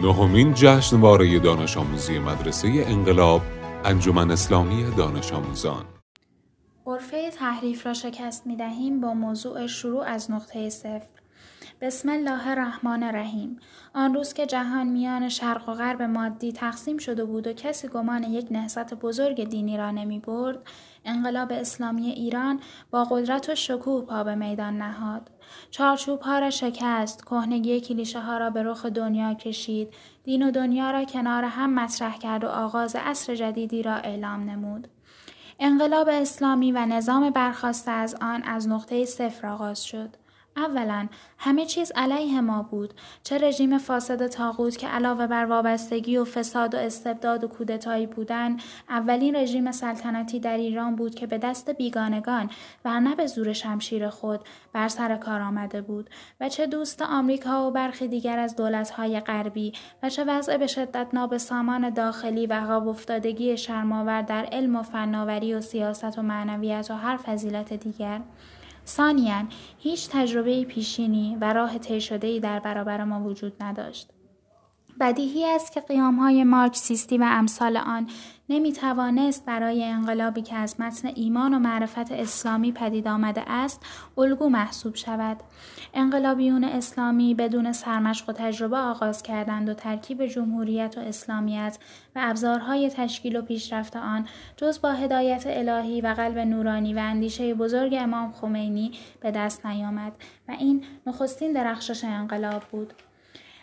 نهمین جشنواره دانش آموزی مدرسه انقلاب انجمن اسلامی دانش آموزان. قرفه تحریف را شکست می دهیم با موضوع شروع از نقطه صفر. بسم الله الرحمن الرحیم. آن روز که جهان میان شرق و غرب مادی تقسیم شده بود و کسی گمان یک نهضت بزرگ دینی را نمی برد انقلاب اسلامی ایران با قدرت و شکوه پا به میدان نهاد. چارچوب ها را شکست کهنگی کلیشه ها را به رخ دنیا کشید دین و دنیا را کنار هم مطرح کرد و آغاز عصر جدیدی را اعلام نمود. انقلاب اسلامی و نظام برخواسته از آن از نقطه صفر آغاز شد. اولا همه چیز علیه ما بود. چه رژیم فاسد تاغوت که علاوه بر وابستگی و فساد و استبداد و کودتایی بودن اولین رژیم سلطنتی در ایران بود که به دست بیگانگان و نه به زور شمشیر خود بر سر کار آمده بود و چه دوست آمریکا و برخی دیگر از دولتهای غربی و چه وضع به شدت نابسامان داخلی و عقب افتادگی شرماور در علم و فناوری و سیاست و معنویت و هر فضیلت دیگر. ثانیا هیچ تجربه پیشینی و راه طی شده در برابر ما وجود نداشت. بدیهی است که قیام های مارکسیستی و امثال آن نمی توانست برای انقلابی که از متن ایمان و معرفت اسلامی پدید آمده است الگو محسوب شود. انقلابیون اسلامی بدون سرمشق و تجربه آغاز کردند و ترکیب جمهوریت و اسلامیت و ابزارهای تشکیل و پیشرفت آن جز با هدایت الهی و قلب نورانی و اندیشه بزرگ امام خمینی به دست نیامد و این نخستین درخشش انقلاب بود.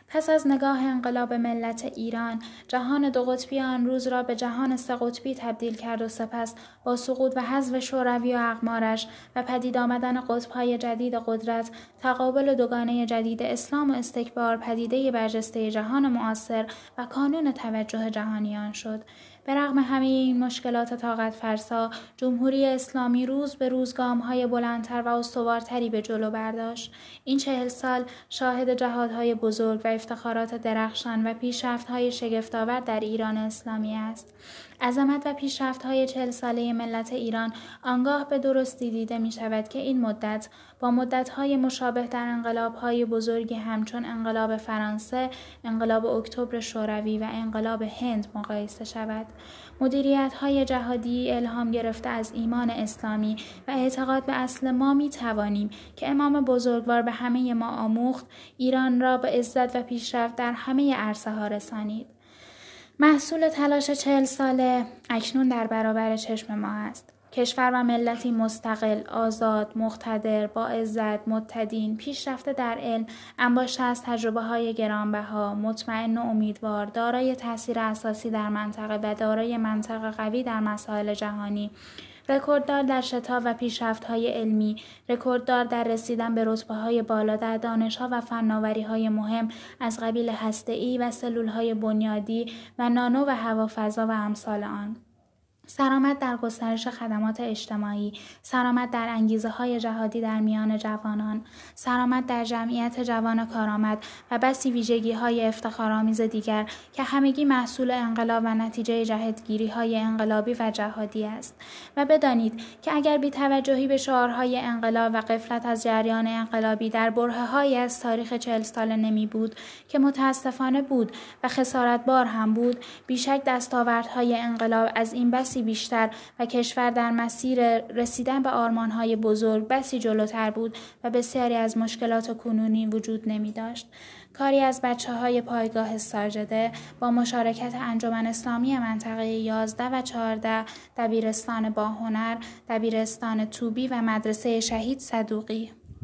پس از نگاه انقلاب ملت ایران جهان دو قطبی آن روز را به جهان سه قطبی تبدیل کرد و سپس با سقوط و حذف شوروی و اقمارش و پدید آمدن قطبهای جدید قدرت تقابل دوگانه جدید اسلام و استکبار پدیده برجسته جهان معاصر و کانون توجه جهانیان شد. به رغم همه این مشکلات طاقت فرسا جمهوری اسلامی روز به روز گام های بلندتر و استوارتری به جلو برداشت. این چهل سال شاهد جهادهای بزرگ و افتخارات درخشان و پیشرفت‌های شگفتآور در ایران اسلامی است. عظمت و های چهل ساله ملت ایران آنگاه به درستی دیده می شود که این مدت با های مشابه در های بزرگی همچون انقلاب فرانسه، انقلاب اکتبر شوروی و انقلاب هند مقایسه شود. مدیریت های جهادی الهام گرفته از ایمان اسلامی و اعتقاد به اصل ما می توانیم که امام بزرگوار به همه ما آموخت ایران را به عزت و پیشرفت در همه عرصه ها رسانید. محصول تلاش چهل ساله اکنون در برابر چشم ما است. کشور و ملتی مستقل، آزاد، مقتدر، با عزت، متدین، پیشرفته در علم، انباشته از تجربه های گرانبها، مطمئن و امیدوار، دارای تاثیر اساسی در منطقه و دارای منطقه قوی در مسائل جهانی، رکورددار در شتاب و های علمی، رکورددار در رسیدن به های بالا در دانشها و های مهم از قبیل هسته‌ای و های بنیادی و نانو و هوافضا و امثال آن. سرآمد در گسترش خدمات اجتماعی، سرآمد در انگیزه های جهادی در میان جوانان، سرآمد در جمعیت جوان کارآمد و بسی ویژگی های افتخارآمیز دیگر که همگی محصول انقلاب و نتیجه جهتگیری های انقلابی و جهادی است. و بدانید که اگر بی توجهی به شعارهای انقلاب و قفلت از جریان انقلابی در بره های از تاریخ چهل ساله نمی بود که متاسفانه بود و خسارت بار هم بود بیشک دستاوردهای انقلاب از این بسی بیشتر و کشور در مسیر رسیدن به آرمانهای بزرگ بسی جلوتر بود و بسیاری از مشکلات کنونی وجود نمی داشت. کاری از بچه های پایگاه ساجده با مشارکت انجمن اسلامی منطقه 11 و 14 دبیرستان باهنر، دبیرستان توبی و مدرسه شهید صدوقی